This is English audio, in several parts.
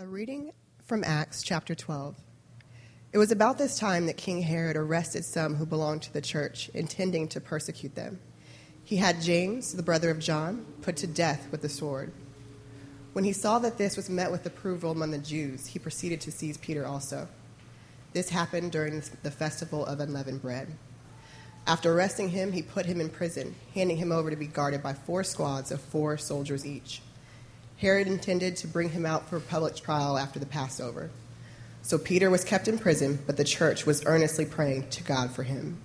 A reading from Acts chapter 12. It was about this time that King Herod arrested some who belonged to the church, intending to persecute them. He had James, the brother of John, put to death with the sword. When he saw that this was met with approval among the Jews, he proceeded to seize Peter also. This happened during the festival of unleavened bread. After arresting him, he put him in prison, handing him over to be guarded by four squads of four soldiers each. Herod intended to bring him out for public trial after the Passover. So Peter was kept in prison, but the church was earnestly praying to God for him.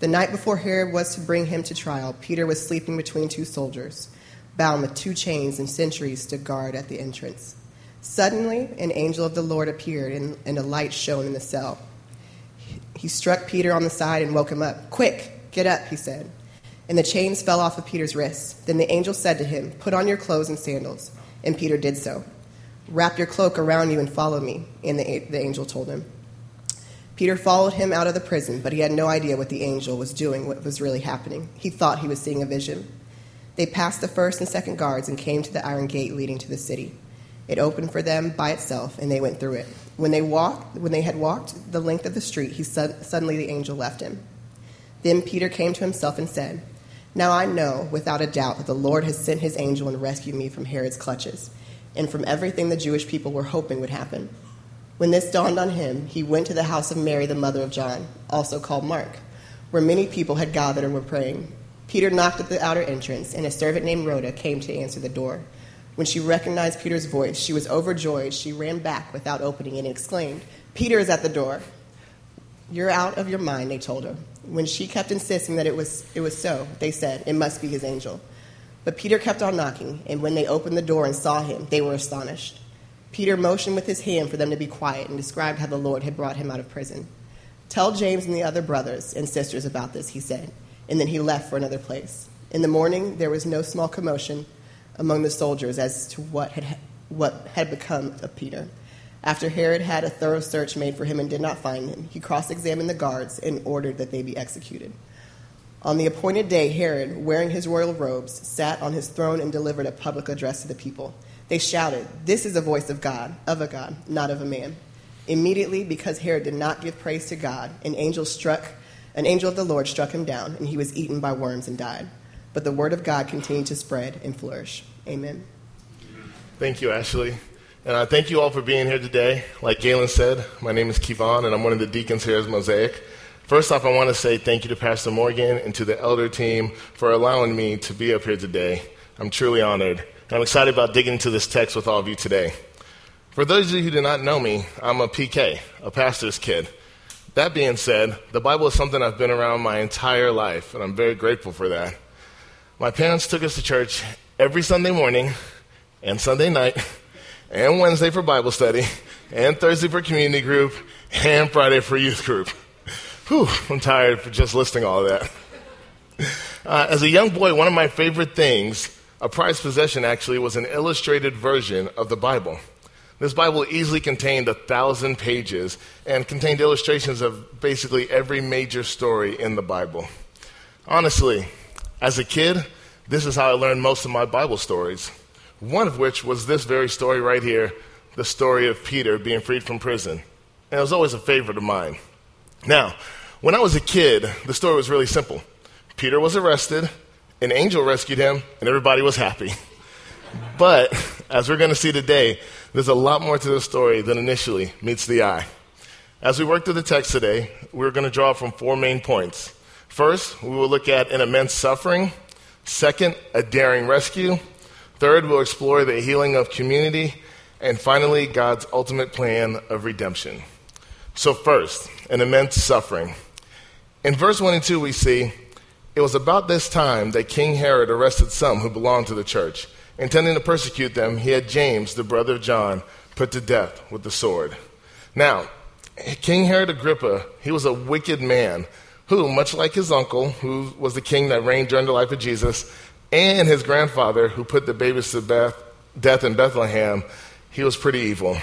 The night before Herod was to bring him to trial, Peter was sleeping between two soldiers, bound with two chains and sentries to guard at the entrance. Suddenly, an angel of the Lord appeared, and, and a light shone in the cell. He struck Peter on the side and woke him up. Quick, get up, he said and the chains fell off of Peter's wrists. Then the angel said to him, Put on your clothes and sandals. And Peter did so. Wrap your cloak around you and follow me. And the, the angel told him. Peter followed him out of the prison, but he had no idea what the angel was doing, what was really happening. He thought he was seeing a vision. They passed the first and second guards and came to the iron gate leading to the city. It opened for them by itself, and they went through it. When they walked, when they had walked the length of the street, he suddenly the angel left him. Then Peter came to himself and said, now I know without a doubt that the Lord has sent his angel and rescued me from Herod's clutches and from everything the Jewish people were hoping would happen. When this dawned on him, he went to the house of Mary, the mother of John, also called Mark, where many people had gathered and were praying. Peter knocked at the outer entrance, and a servant named Rhoda came to answer the door. When she recognized Peter's voice, she was overjoyed. She ran back without opening it and exclaimed, Peter is at the door. You're out of your mind, they told her. When she kept insisting that it was, it was so, they said, It must be his angel. But Peter kept on knocking, and when they opened the door and saw him, they were astonished. Peter motioned with his hand for them to be quiet and described how the Lord had brought him out of prison. Tell James and the other brothers and sisters about this, he said, and then he left for another place. In the morning, there was no small commotion among the soldiers as to what had, what had become of Peter. After Herod had a thorough search made for him and did not find him, he cross examined the guards and ordered that they be executed. On the appointed day, Herod, wearing his royal robes, sat on his throne and delivered a public address to the people. They shouted, This is a voice of God, of a God, not of a man. Immediately, because Herod did not give praise to God, an angel struck an angel of the Lord struck him down, and he was eaten by worms and died. But the word of God continued to spread and flourish. Amen. Thank you, Ashley. And I thank you all for being here today. Like Galen said, my name is Kevon, and I'm one of the deacons here at Mosaic. First off, I want to say thank you to Pastor Morgan and to the elder team for allowing me to be up here today. I'm truly honored. And I'm excited about digging into this text with all of you today. For those of you who do not know me, I'm a PK, a pastor's kid. That being said, the Bible is something I've been around my entire life, and I'm very grateful for that. My parents took us to church every Sunday morning and Sunday night and Wednesday for Bible study, and Thursday for community group, and Friday for youth group. Whew, I'm tired for just listing all of that. Uh, as a young boy, one of my favorite things, a prized possession actually, was an illustrated version of the Bible. This Bible easily contained a thousand pages and contained illustrations of basically every major story in the Bible. Honestly, as a kid, this is how I learned most of my Bible stories. One of which was this very story right here the story of Peter being freed from prison. And it was always a favorite of mine. Now, when I was a kid, the story was really simple Peter was arrested, an angel rescued him, and everybody was happy. But, as we're going to see today, there's a lot more to the story than initially meets the eye. As we work through the text today, we're going to draw from four main points. First, we will look at an immense suffering. Second, a daring rescue. Third, we'll explore the healing of community. And finally, God's ultimate plan of redemption. So, first, an immense suffering. In verse 1 and 2, we see it was about this time that King Herod arrested some who belonged to the church. Intending to persecute them, he had James, the brother of John, put to death with the sword. Now, King Herod Agrippa, he was a wicked man who, much like his uncle, who was the king that reigned during the life of Jesus, and his grandfather, who put the babies to Beth, death in Bethlehem, he was pretty evil.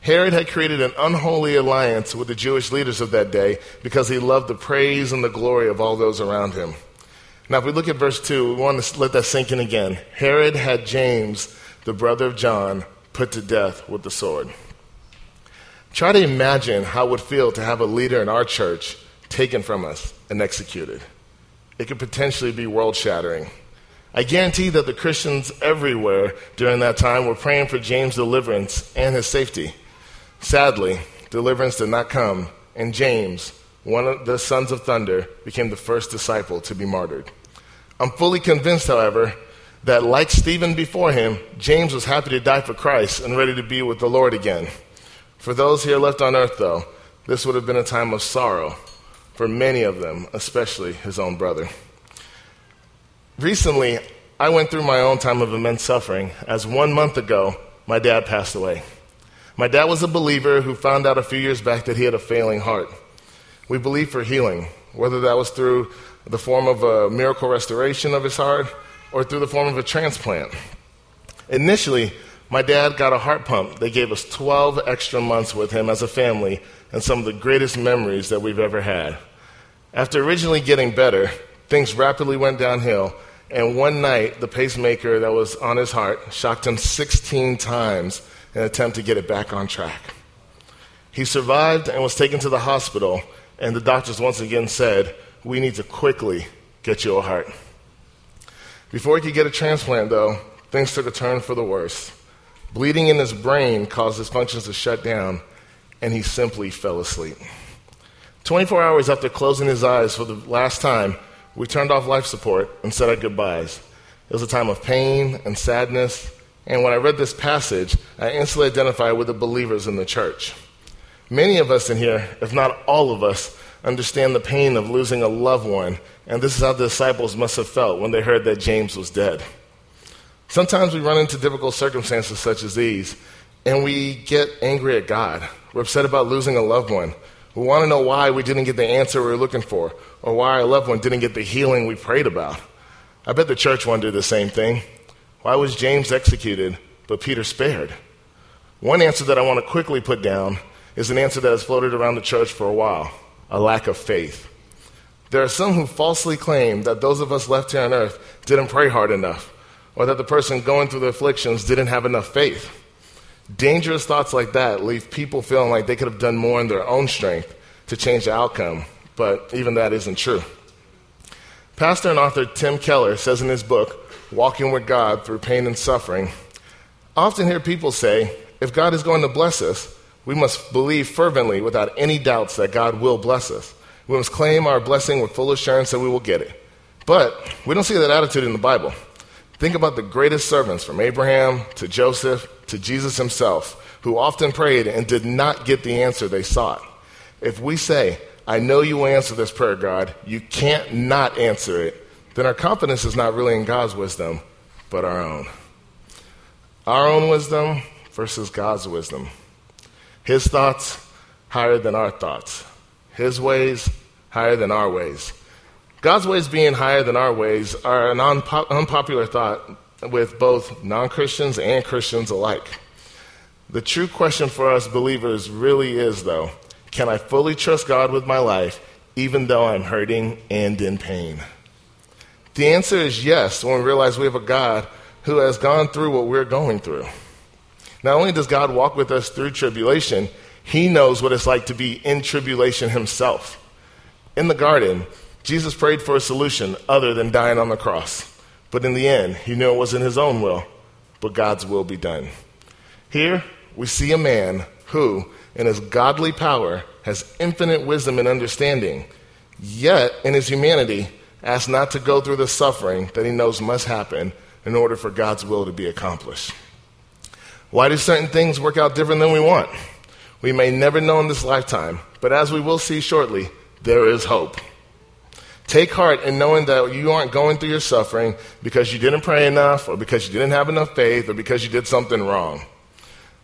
Herod had created an unholy alliance with the Jewish leaders of that day because he loved the praise and the glory of all those around him. Now, if we look at verse 2, we want to let that sink in again. Herod had James, the brother of John, put to death with the sword. Try to imagine how it would feel to have a leader in our church taken from us and executed. It could potentially be world shattering. I guarantee that the Christians everywhere during that time were praying for James' deliverance and his safety. Sadly, deliverance did not come, and James, one of the sons of thunder, became the first disciple to be martyred. I'm fully convinced, however, that like Stephen before him, James was happy to die for Christ and ready to be with the Lord again. For those here left on earth, though, this would have been a time of sorrow for many of them, especially his own brother. Recently, I went through my own time of immense suffering as one month ago, my dad passed away. My dad was a believer who found out a few years back that he had a failing heart. We believed for healing, whether that was through the form of a miracle restoration of his heart or through the form of a transplant. Initially, my dad got a heart pump. They gave us 12 extra months with him as a family and some of the greatest memories that we've ever had. After originally getting better, things rapidly went downhill, and one night the pacemaker that was on his heart shocked him 16 times in an attempt to get it back on track. He survived and was taken to the hospital, and the doctors once again said, We need to quickly get you a heart. Before he could get a transplant, though, things took a turn for the worse. Bleeding in his brain caused his functions to shut down, and he simply fell asleep. 24 hours after closing his eyes for the last time, we turned off life support and said our goodbyes. It was a time of pain and sadness, and when I read this passage, I instantly identified with the believers in the church. Many of us in here, if not all of us, understand the pain of losing a loved one and this is how the disciples must have felt when they heard that James was dead. Sometimes we run into difficult circumstances such as these, and we get angry at God. We're upset about losing a loved one. We want to know why we didn't get the answer we were looking for, or why our loved one didn't get the healing we prayed about. I bet the church wondered the same thing. Why was James executed, but Peter spared? One answer that I want to quickly put down is an answer that has floated around the church for a while a lack of faith. There are some who falsely claim that those of us left here on earth didn't pray hard enough, or that the person going through the afflictions didn't have enough faith. Dangerous thoughts like that leave people feeling like they could have done more in their own strength to change the outcome, but even that isn't true. Pastor and author Tim Keller says in his book, Walking with God Through Pain and Suffering, often hear people say, if God is going to bless us, we must believe fervently without any doubts that God will bless us. We must claim our blessing with full assurance that we will get it. But we don't see that attitude in the Bible. Think about the greatest servants from Abraham to Joseph to Jesus himself, who often prayed and did not get the answer they sought. If we say, I know you will answer this prayer, God, you can't not answer it, then our confidence is not really in God's wisdom, but our own. Our own wisdom versus God's wisdom. His thoughts higher than our thoughts. His ways higher than our ways. God's ways being higher than our ways are an unpo- unpopular thought with both non Christians and Christians alike. The true question for us believers really is, though, can I fully trust God with my life even though I'm hurting and in pain? The answer is yes when we realize we have a God who has gone through what we're going through. Not only does God walk with us through tribulation, he knows what it's like to be in tribulation himself. In the garden, Jesus prayed for a solution other than dying on the cross. But in the end, he knew it wasn't his own will, but God's will be done. Here, we see a man who, in his godly power, has infinite wisdom and understanding, yet, in his humanity, asks not to go through the suffering that he knows must happen in order for God's will to be accomplished. Why do certain things work out different than we want? We may never know in this lifetime, but as we will see shortly, there is hope. Take heart in knowing that you aren't going through your suffering because you didn't pray enough, or because you didn't have enough faith, or because you did something wrong.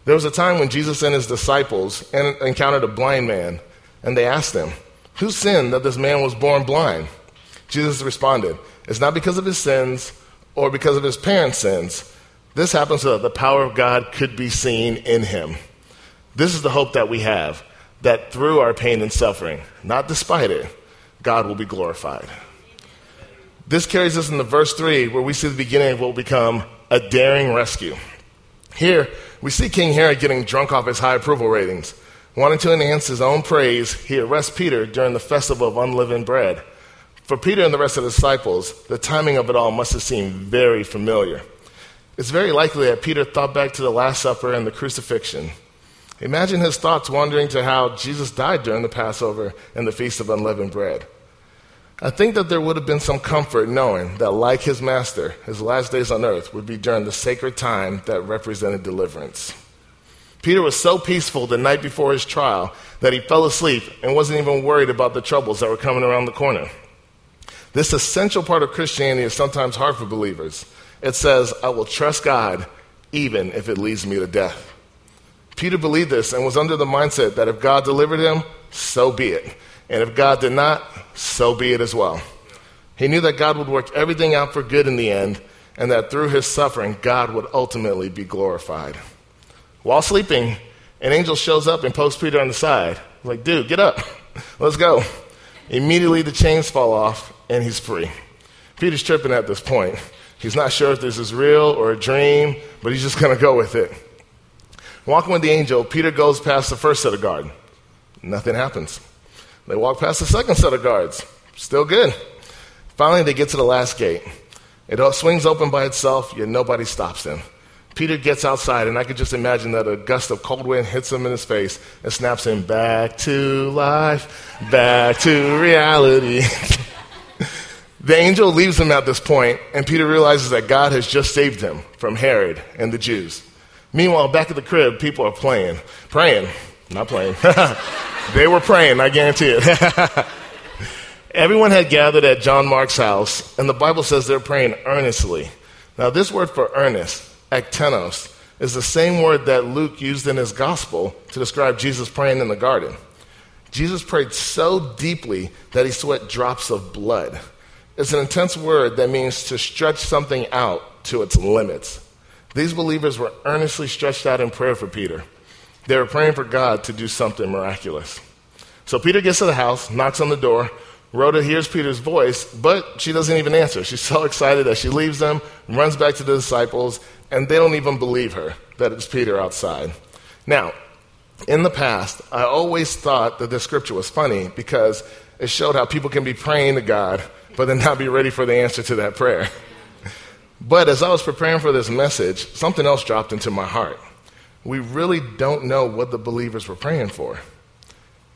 There was a time when Jesus and his disciples encountered a blind man, and they asked him, Who sinned that this man was born blind? Jesus responded, It's not because of his sins or because of his parents' sins. This happened so that the power of God could be seen in him. This is the hope that we have that through our pain and suffering, not despite it, God will be glorified. This carries us into verse 3, where we see the beginning of what will become a daring rescue. Here, we see King Herod getting drunk off his high approval ratings. Wanting to enhance his own praise, he arrests Peter during the festival of unleavened bread. For Peter and the rest of the disciples, the timing of it all must have seemed very familiar. It's very likely that Peter thought back to the Last Supper and the crucifixion. Imagine his thoughts wandering to how Jesus died during the Passover and the Feast of Unleavened Bread. I think that there would have been some comfort knowing that, like his master, his last days on earth would be during the sacred time that represented deliverance. Peter was so peaceful the night before his trial that he fell asleep and wasn't even worried about the troubles that were coming around the corner. This essential part of Christianity is sometimes hard for believers. It says, I will trust God even if it leads me to death. Peter believed this and was under the mindset that if God delivered him, so be it. And if God did not, so be it as well. He knew that God would work everything out for good in the end, and that through his suffering, God would ultimately be glorified. While sleeping, an angel shows up and pokes Peter on the side. Like, dude, get up. Let's go. Immediately, the chains fall off, and he's free. Peter's tripping at this point. He's not sure if this is real or a dream, but he's just going to go with it. Walking with the angel, Peter goes past the first set of guards. Nothing happens. They walk past the second set of guards. Still good. Finally, they get to the last gate. It all swings open by itself, yet nobody stops them. Peter gets outside, and I could just imagine that a gust of cold wind hits him in his face and snaps him back to life, back to reality. the angel leaves him at this point, and Peter realizes that God has just saved him from Herod and the Jews. Meanwhile, back at the crib, people are playing, praying, not playing. they were praying, I guarantee it. Everyone had gathered at John Mark's house, and the Bible says they're praying earnestly. Now, this word for earnest ektenos, is the same word that Luke used in his gospel to describe Jesus praying in the garden. Jesus prayed so deeply that he sweat drops of blood. It's an intense word that means to stretch something out to its limits. These believers were earnestly stretched out in prayer for Peter. They were praying for God to do something miraculous. So Peter gets to the house, knocks on the door. Rhoda hears Peter's voice, but she doesn't even answer. She's so excited that she leaves them, runs back to the disciples, and they don't even believe her that it's Peter outside. Now, in the past, I always thought that this scripture was funny because it showed how people can be praying to God, but then not be ready for the answer to that prayer. But as I was preparing for this message, something else dropped into my heart. We really don't know what the believers were praying for.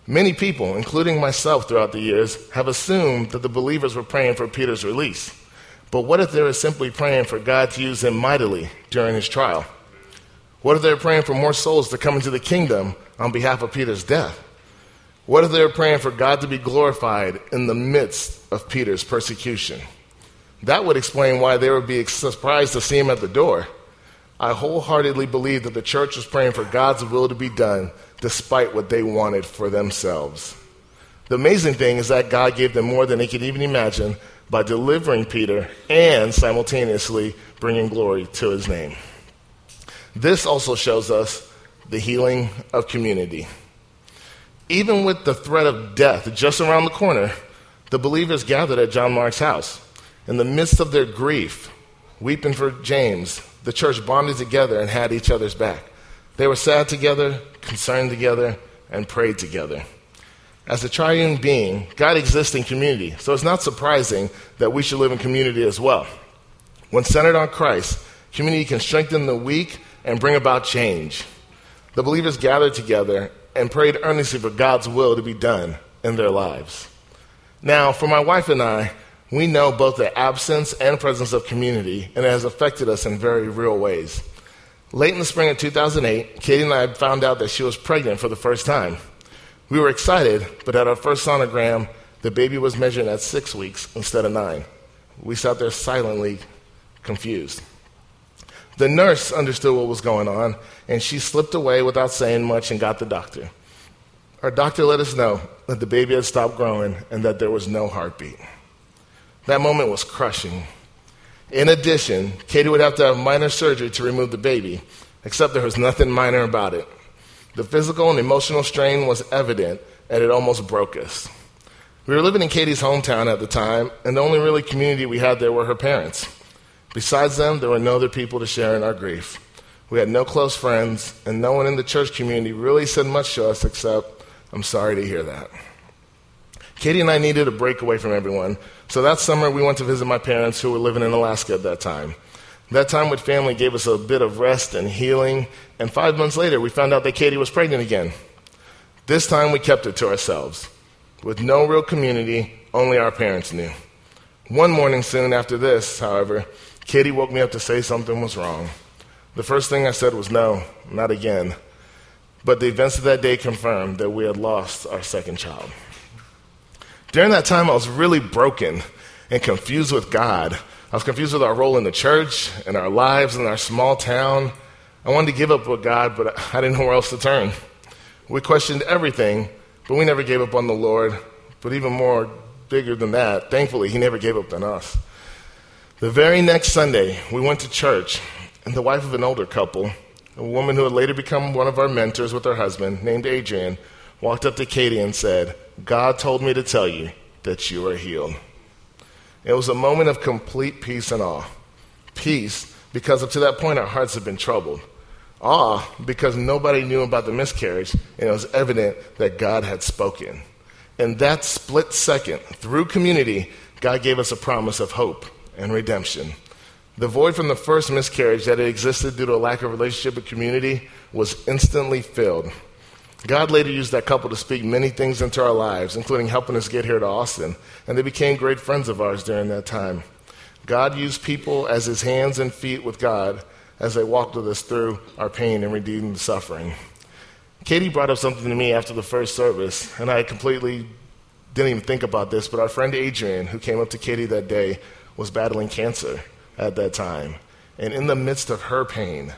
Many people, including myself throughout the years, have assumed that the believers were praying for Peter's release. But what if they were simply praying for God to use him mightily during his trial? What if they were praying for more souls to come into the kingdom on behalf of Peter's death? What if they were praying for God to be glorified in the midst of Peter's persecution? That would explain why they would be surprised to see him at the door. I wholeheartedly believe that the church was praying for God's will to be done despite what they wanted for themselves. The amazing thing is that God gave them more than they could even imagine by delivering Peter and simultaneously bringing glory to his name. This also shows us the healing of community. Even with the threat of death just around the corner, the believers gathered at John Mark's house. In the midst of their grief, weeping for James, the church bonded together and had each other's back. They were sad together, concerned together, and prayed together. As a triune being, God exists in community, so it's not surprising that we should live in community as well. When centered on Christ, community can strengthen the weak and bring about change. The believers gathered together and prayed earnestly for God's will to be done in their lives. Now, for my wife and I, we know both the absence and presence of community, and it has affected us in very real ways. Late in the spring of 2008, Katie and I found out that she was pregnant for the first time. We were excited, but at our first sonogram, the baby was measured at six weeks instead of nine. We sat there silently confused. The nurse understood what was going on, and she slipped away without saying much and got the doctor. Our doctor let us know that the baby had stopped growing and that there was no heartbeat. That moment was crushing. In addition, Katie would have to have minor surgery to remove the baby, except there was nothing minor about it. The physical and emotional strain was evident, and it almost broke us. We were living in Katie's hometown at the time, and the only really community we had there were her parents. Besides them, there were no other people to share in our grief. We had no close friends, and no one in the church community really said much to us except, I'm sorry to hear that. Katie and I needed a break away from everyone, so that summer we went to visit my parents who were living in Alaska at that time. That time with family gave us a bit of rest and healing, and five months later we found out that Katie was pregnant again. This time we kept it to ourselves. With no real community, only our parents knew. One morning soon after this, however, Katie woke me up to say something was wrong. The first thing I said was no, not again. But the events of that day confirmed that we had lost our second child. During that time, I was really broken and confused with God. I was confused with our role in the church and our lives in our small town. I wanted to give up with God, but I didn't know where else to turn. We questioned everything, but we never gave up on the Lord. But even more bigger than that, thankfully, He never gave up on us. The very next Sunday, we went to church, and the wife of an older couple, a woman who had later become one of our mentors with her husband, named Adrian, walked up to Katie and said, God told me to tell you that you are healed. It was a moment of complete peace and awe. Peace, because up to that point our hearts had been troubled. Awe, because nobody knew about the miscarriage, and it was evident that God had spoken. In that split second, through community, God gave us a promise of hope and redemption. The void from the first miscarriage that had existed due to a lack of relationship and community was instantly filled. God later used that couple to speak many things into our lives, including helping us get here to Austin, and they became great friends of ours during that time. God used people as his hands and feet with God as they walked with us through our pain and redeemed the suffering. Katie brought up something to me after the first service, and I completely didn't even think about this, but our friend Adrian, who came up to Katie that day, was battling cancer at that time. And in the midst of her pain,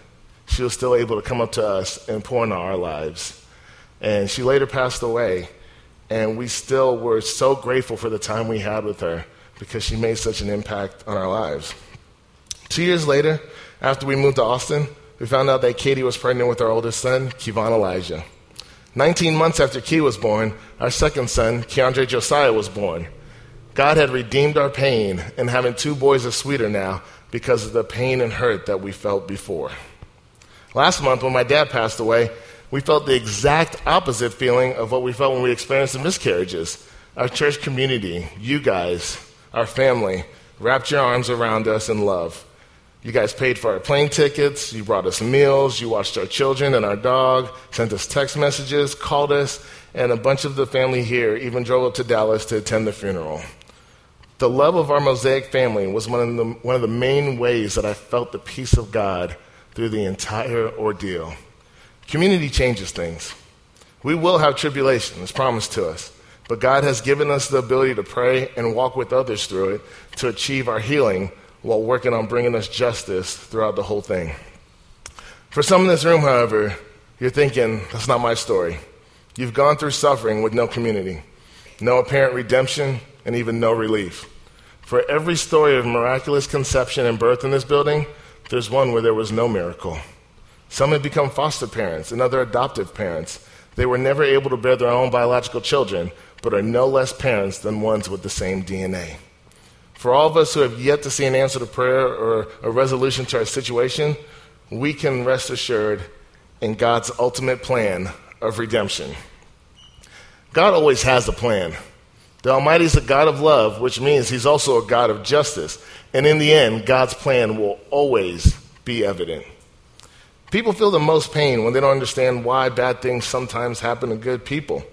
she was still able to come up to us and pour into our lives. And she later passed away, and we still were so grateful for the time we had with her because she made such an impact on our lives. Two years later, after we moved to Austin, we found out that Katie was pregnant with our oldest son, Kevon Elijah. 19 months after Key was born, our second son, Keandre Josiah, was born. God had redeemed our pain, and having two boys is sweeter now because of the pain and hurt that we felt before. Last month, when my dad passed away, we felt the exact opposite feeling of what we felt when we experienced the miscarriages. Our church community, you guys, our family, wrapped your arms around us in love. You guys paid for our plane tickets, you brought us meals, you watched our children and our dog, sent us text messages, called us, and a bunch of the family here even drove up to Dallas to attend the funeral. The love of our Mosaic family was one of, the, one of the main ways that I felt the peace of God through the entire ordeal. Community changes things. We will have tribulation, it's promised to us. But God has given us the ability to pray and walk with others through it to achieve our healing while working on bringing us justice throughout the whole thing. For some in this room, however, you're thinking, that's not my story. You've gone through suffering with no community, no apparent redemption, and even no relief. For every story of miraculous conception and birth in this building, there's one where there was no miracle. Some have become foster parents and other adoptive parents. They were never able to bear their own biological children, but are no less parents than ones with the same DNA. For all of us who have yet to see an answer to prayer or a resolution to our situation, we can rest assured in God's ultimate plan of redemption. God always has a plan. The Almighty is a God of love, which means He's also a God of justice. And in the end, God's plan will always be evident. People feel the most pain when they don't understand why bad things sometimes happen to good people.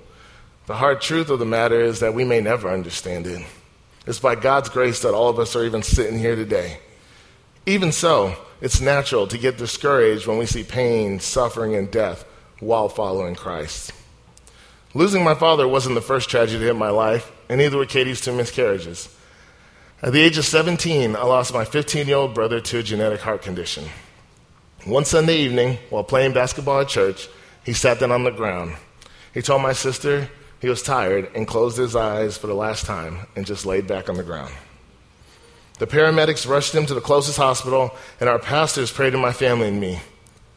The hard truth of the matter is that we may never understand it. It's by God's grace that all of us are even sitting here today. Even so, it's natural to get discouraged when we see pain, suffering, and death while following Christ. Losing my father wasn't the first tragedy in my life, and neither were Katie's two miscarriages. At the age of 17, I lost my 15 year old brother to a genetic heart condition. One Sunday evening, while playing basketball at church, he sat down on the ground. He told my sister he was tired and closed his eyes for the last time and just laid back on the ground. The paramedics rushed him to the closest hospital, and our pastors prayed in my family and me.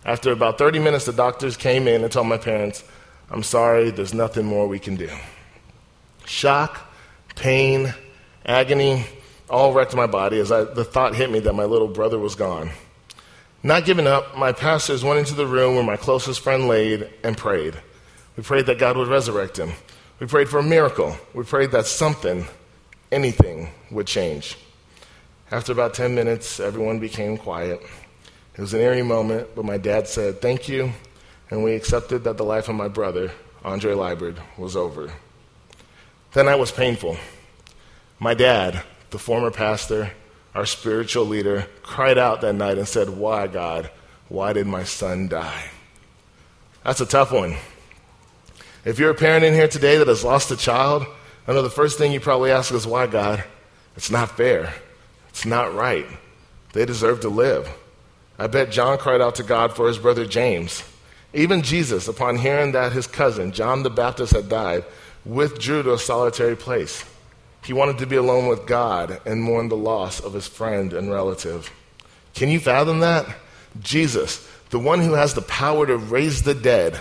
After about 30 minutes, the doctors came in and told my parents, I'm sorry, there's nothing more we can do. Shock, pain, agony all wrecked my body as I, the thought hit me that my little brother was gone. Not giving up, my pastors went into the room where my closest friend laid and prayed. We prayed that God would resurrect him. We prayed for a miracle. We prayed that something, anything, would change. After about 10 minutes, everyone became quiet. It was an eerie moment, but my dad said, Thank you, and we accepted that the life of my brother, Andre Liebert, was over. That night was painful. My dad, the former pastor, our spiritual leader, cried out that night and said, Why, God? Why did my son die? That's a tough one. If you're a parent in here today that has lost a child, I know the first thing you probably ask is, Why, God? It's not fair. It's not right. They deserve to live. I bet John cried out to God for his brother James. Even Jesus, upon hearing that his cousin, John the Baptist, had died, withdrew to a solitary place. He wanted to be alone with God and mourn the loss of his friend and relative. Can you fathom that? Jesus, the one who has the power to raise the dead,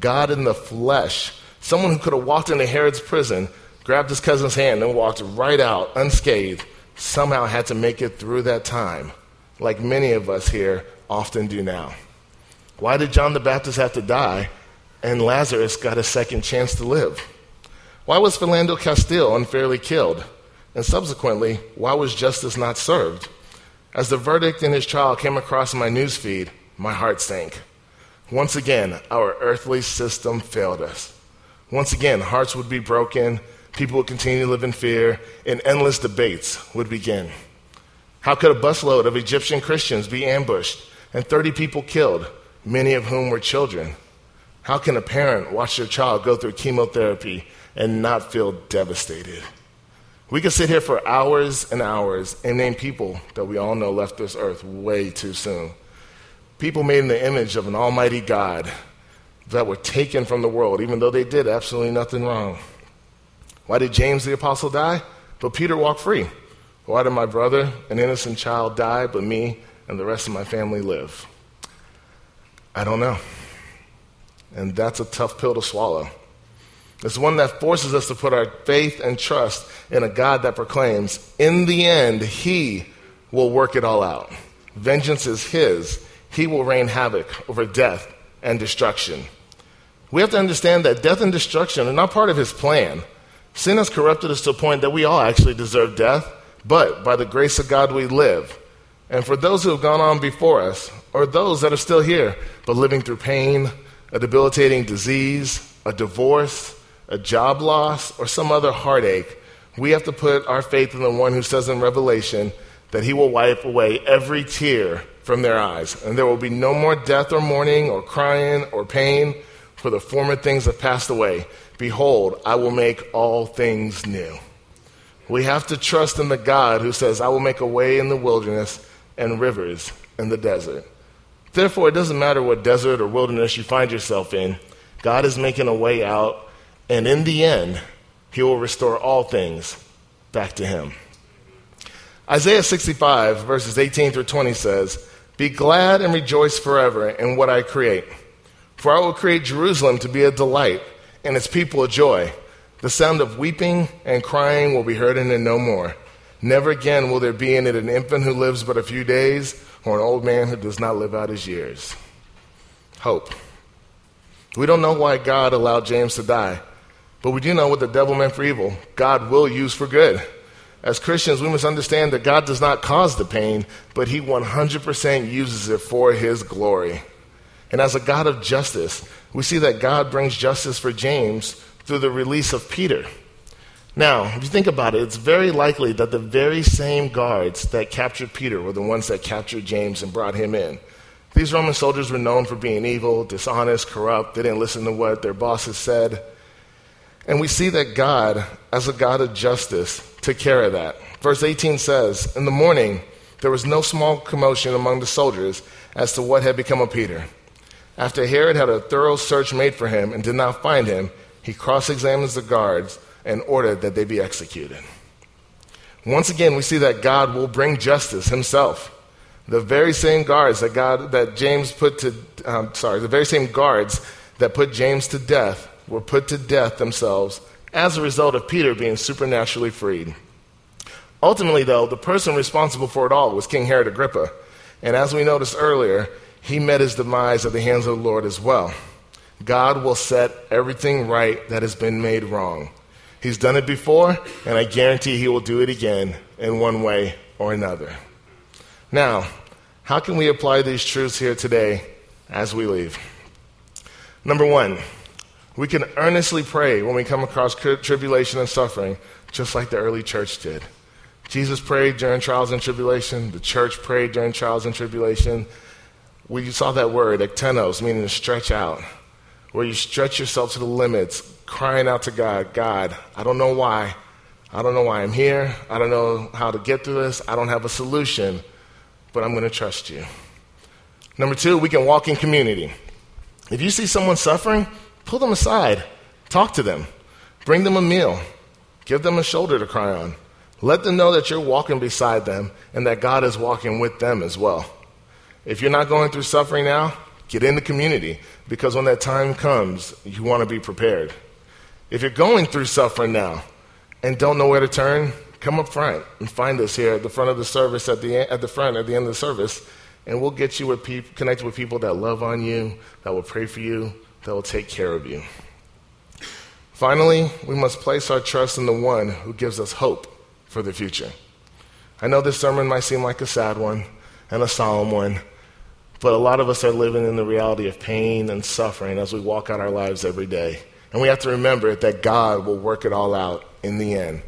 God in the flesh, someone who could have walked into Herod's prison, grabbed his cousin's hand, and walked right out unscathed, somehow had to make it through that time, like many of us here often do now. Why did John the Baptist have to die and Lazarus got a second chance to live? Why was Philando Castile unfairly killed? And subsequently, why was justice not served? As the verdict in his trial came across my newsfeed, my heart sank. Once again, our earthly system failed us. Once again, hearts would be broken, people would continue to live in fear, and endless debates would begin. How could a busload of Egyptian Christians be ambushed and 30 people killed, many of whom were children? How can a parent watch their child go through chemotherapy and not feel devastated. We could sit here for hours and hours and name people that we all know left this earth way too soon. People made in the image of an almighty God that were taken from the world, even though they did absolutely nothing wrong. Why did James the apostle die? But Peter walked free. Why did my brother, an innocent child, die, but me and the rest of my family live? I don't know. And that's a tough pill to swallow. It's one that forces us to put our faith and trust in a God that proclaims, in the end, He will work it all out. Vengeance is His. He will rain havoc over death and destruction. We have to understand that death and destruction are not part of His plan. Sin has corrupted us to a point that we all actually deserve death, but by the grace of God we live. And for those who have gone on before us, or those that are still here, but living through pain, a debilitating disease, a divorce, a job loss, or some other heartache, we have to put our faith in the one who says in Revelation that he will wipe away every tear from their eyes, and there will be no more death or mourning or crying or pain, for the former things have passed away. Behold, I will make all things new. We have to trust in the God who says, I will make a way in the wilderness and rivers in the desert. Therefore, it doesn't matter what desert or wilderness you find yourself in, God is making a way out and in the end, he will restore all things back to him. Isaiah 65, verses 18 through 20 says, Be glad and rejoice forever in what I create. For I will create Jerusalem to be a delight, and its people a joy. The sound of weeping and crying will be heard in it no more. Never again will there be in it an infant who lives but a few days, or an old man who does not live out his years. Hope. We don't know why God allowed James to die. But we do know what the devil meant for evil, God will use for good. As Christians, we must understand that God does not cause the pain, but He 100% uses it for His glory. And as a God of justice, we see that God brings justice for James through the release of Peter. Now, if you think about it, it's very likely that the very same guards that captured Peter were the ones that captured James and brought him in. These Roman soldiers were known for being evil, dishonest, corrupt. They didn't listen to what their bosses said. And we see that God, as a God of justice, took care of that. Verse 18 says, In the morning, there was no small commotion among the soldiers as to what had become of Peter. After Herod had a thorough search made for him and did not find him, he cross examines the guards and ordered that they be executed. Once again, we see that God will bring justice himself. The very same guards that God that James put to um, sorry, the very same guards that put James to death were put to death themselves as a result of Peter being supernaturally freed. Ultimately, though, the person responsible for it all was King Herod Agrippa. And as we noticed earlier, he met his demise at the hands of the Lord as well. God will set everything right that has been made wrong. He's done it before, and I guarantee he will do it again in one way or another. Now, how can we apply these truths here today as we leave? Number one, we can earnestly pray when we come across tribulation and suffering, just like the early church did. Jesus prayed during trials and tribulation. The church prayed during trials and tribulation. We saw that word, ektenos, meaning to stretch out, where you stretch yourself to the limits, crying out to God, God, I don't know why. I don't know why I'm here. I don't know how to get through this. I don't have a solution, but I'm going to trust you. Number two, we can walk in community. If you see someone suffering, pull them aside, talk to them, bring them a meal, give them a shoulder to cry on. Let them know that you're walking beside them and that God is walking with them as well. If you're not going through suffering now, get in the community because when that time comes, you want to be prepared. If you're going through suffering now and don't know where to turn, come up front and find us here at the front of the service, at the, at the front, at the end of the service, and we'll get you with pe- connected with people that love on you, that will pray for you, that will take care of you. Finally, we must place our trust in the one who gives us hope for the future. I know this sermon might seem like a sad one and a solemn one, but a lot of us are living in the reality of pain and suffering as we walk out our lives every day. And we have to remember that God will work it all out in the end.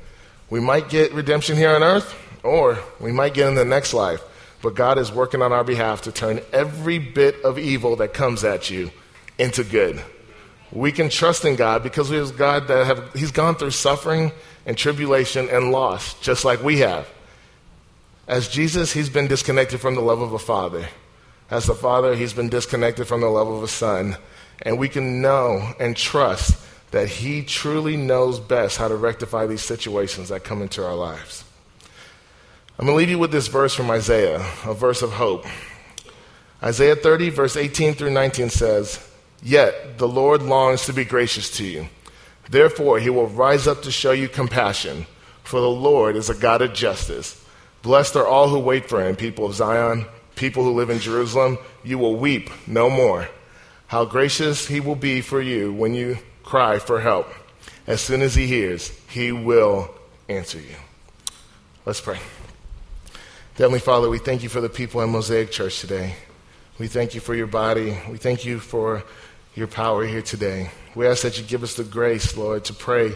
We might get redemption here on earth, or we might get in the next life. But God is working on our behalf to turn every bit of evil that comes at you into good. We can trust in God because He is God that have He's gone through suffering and tribulation and loss, just like we have. As Jesus, He's been disconnected from the love of a father. As the father, He's been disconnected from the love of a son. And we can know and trust that He truly knows best how to rectify these situations that come into our lives. I'm going to leave you with this verse from Isaiah, a verse of hope. Isaiah 30, verse 18 through 19 says, Yet the Lord longs to be gracious to you. Therefore, he will rise up to show you compassion, for the Lord is a God of justice. Blessed are all who wait for him, people of Zion, people who live in Jerusalem. You will weep no more. How gracious he will be for you when you cry for help. As soon as he hears, he will answer you. Let's pray. Heavenly Father, we thank you for the people in Mosaic Church today. We thank you for your body. We thank you for your power here today. We ask that you give us the grace, Lord, to pray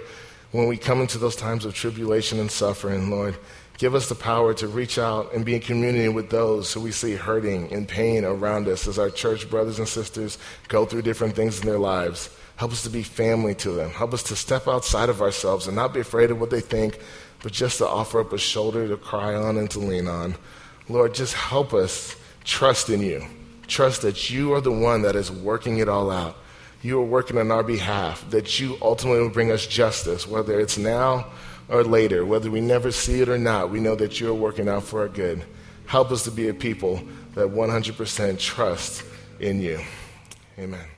when we come into those times of tribulation and suffering, Lord. Give us the power to reach out and be in community with those who we see hurting and pain around us as our church brothers and sisters go through different things in their lives. Help us to be family to them. Help us to step outside of ourselves and not be afraid of what they think, but just to offer up a shoulder to cry on and to lean on. Lord, just help us trust in you. Trust that you are the one that is working it all out. You are working on our behalf, that you ultimately will bring us justice, whether it's now or later, whether we never see it or not, we know that you're working out for our good. Help us to be a people that 100% trust in you. Amen.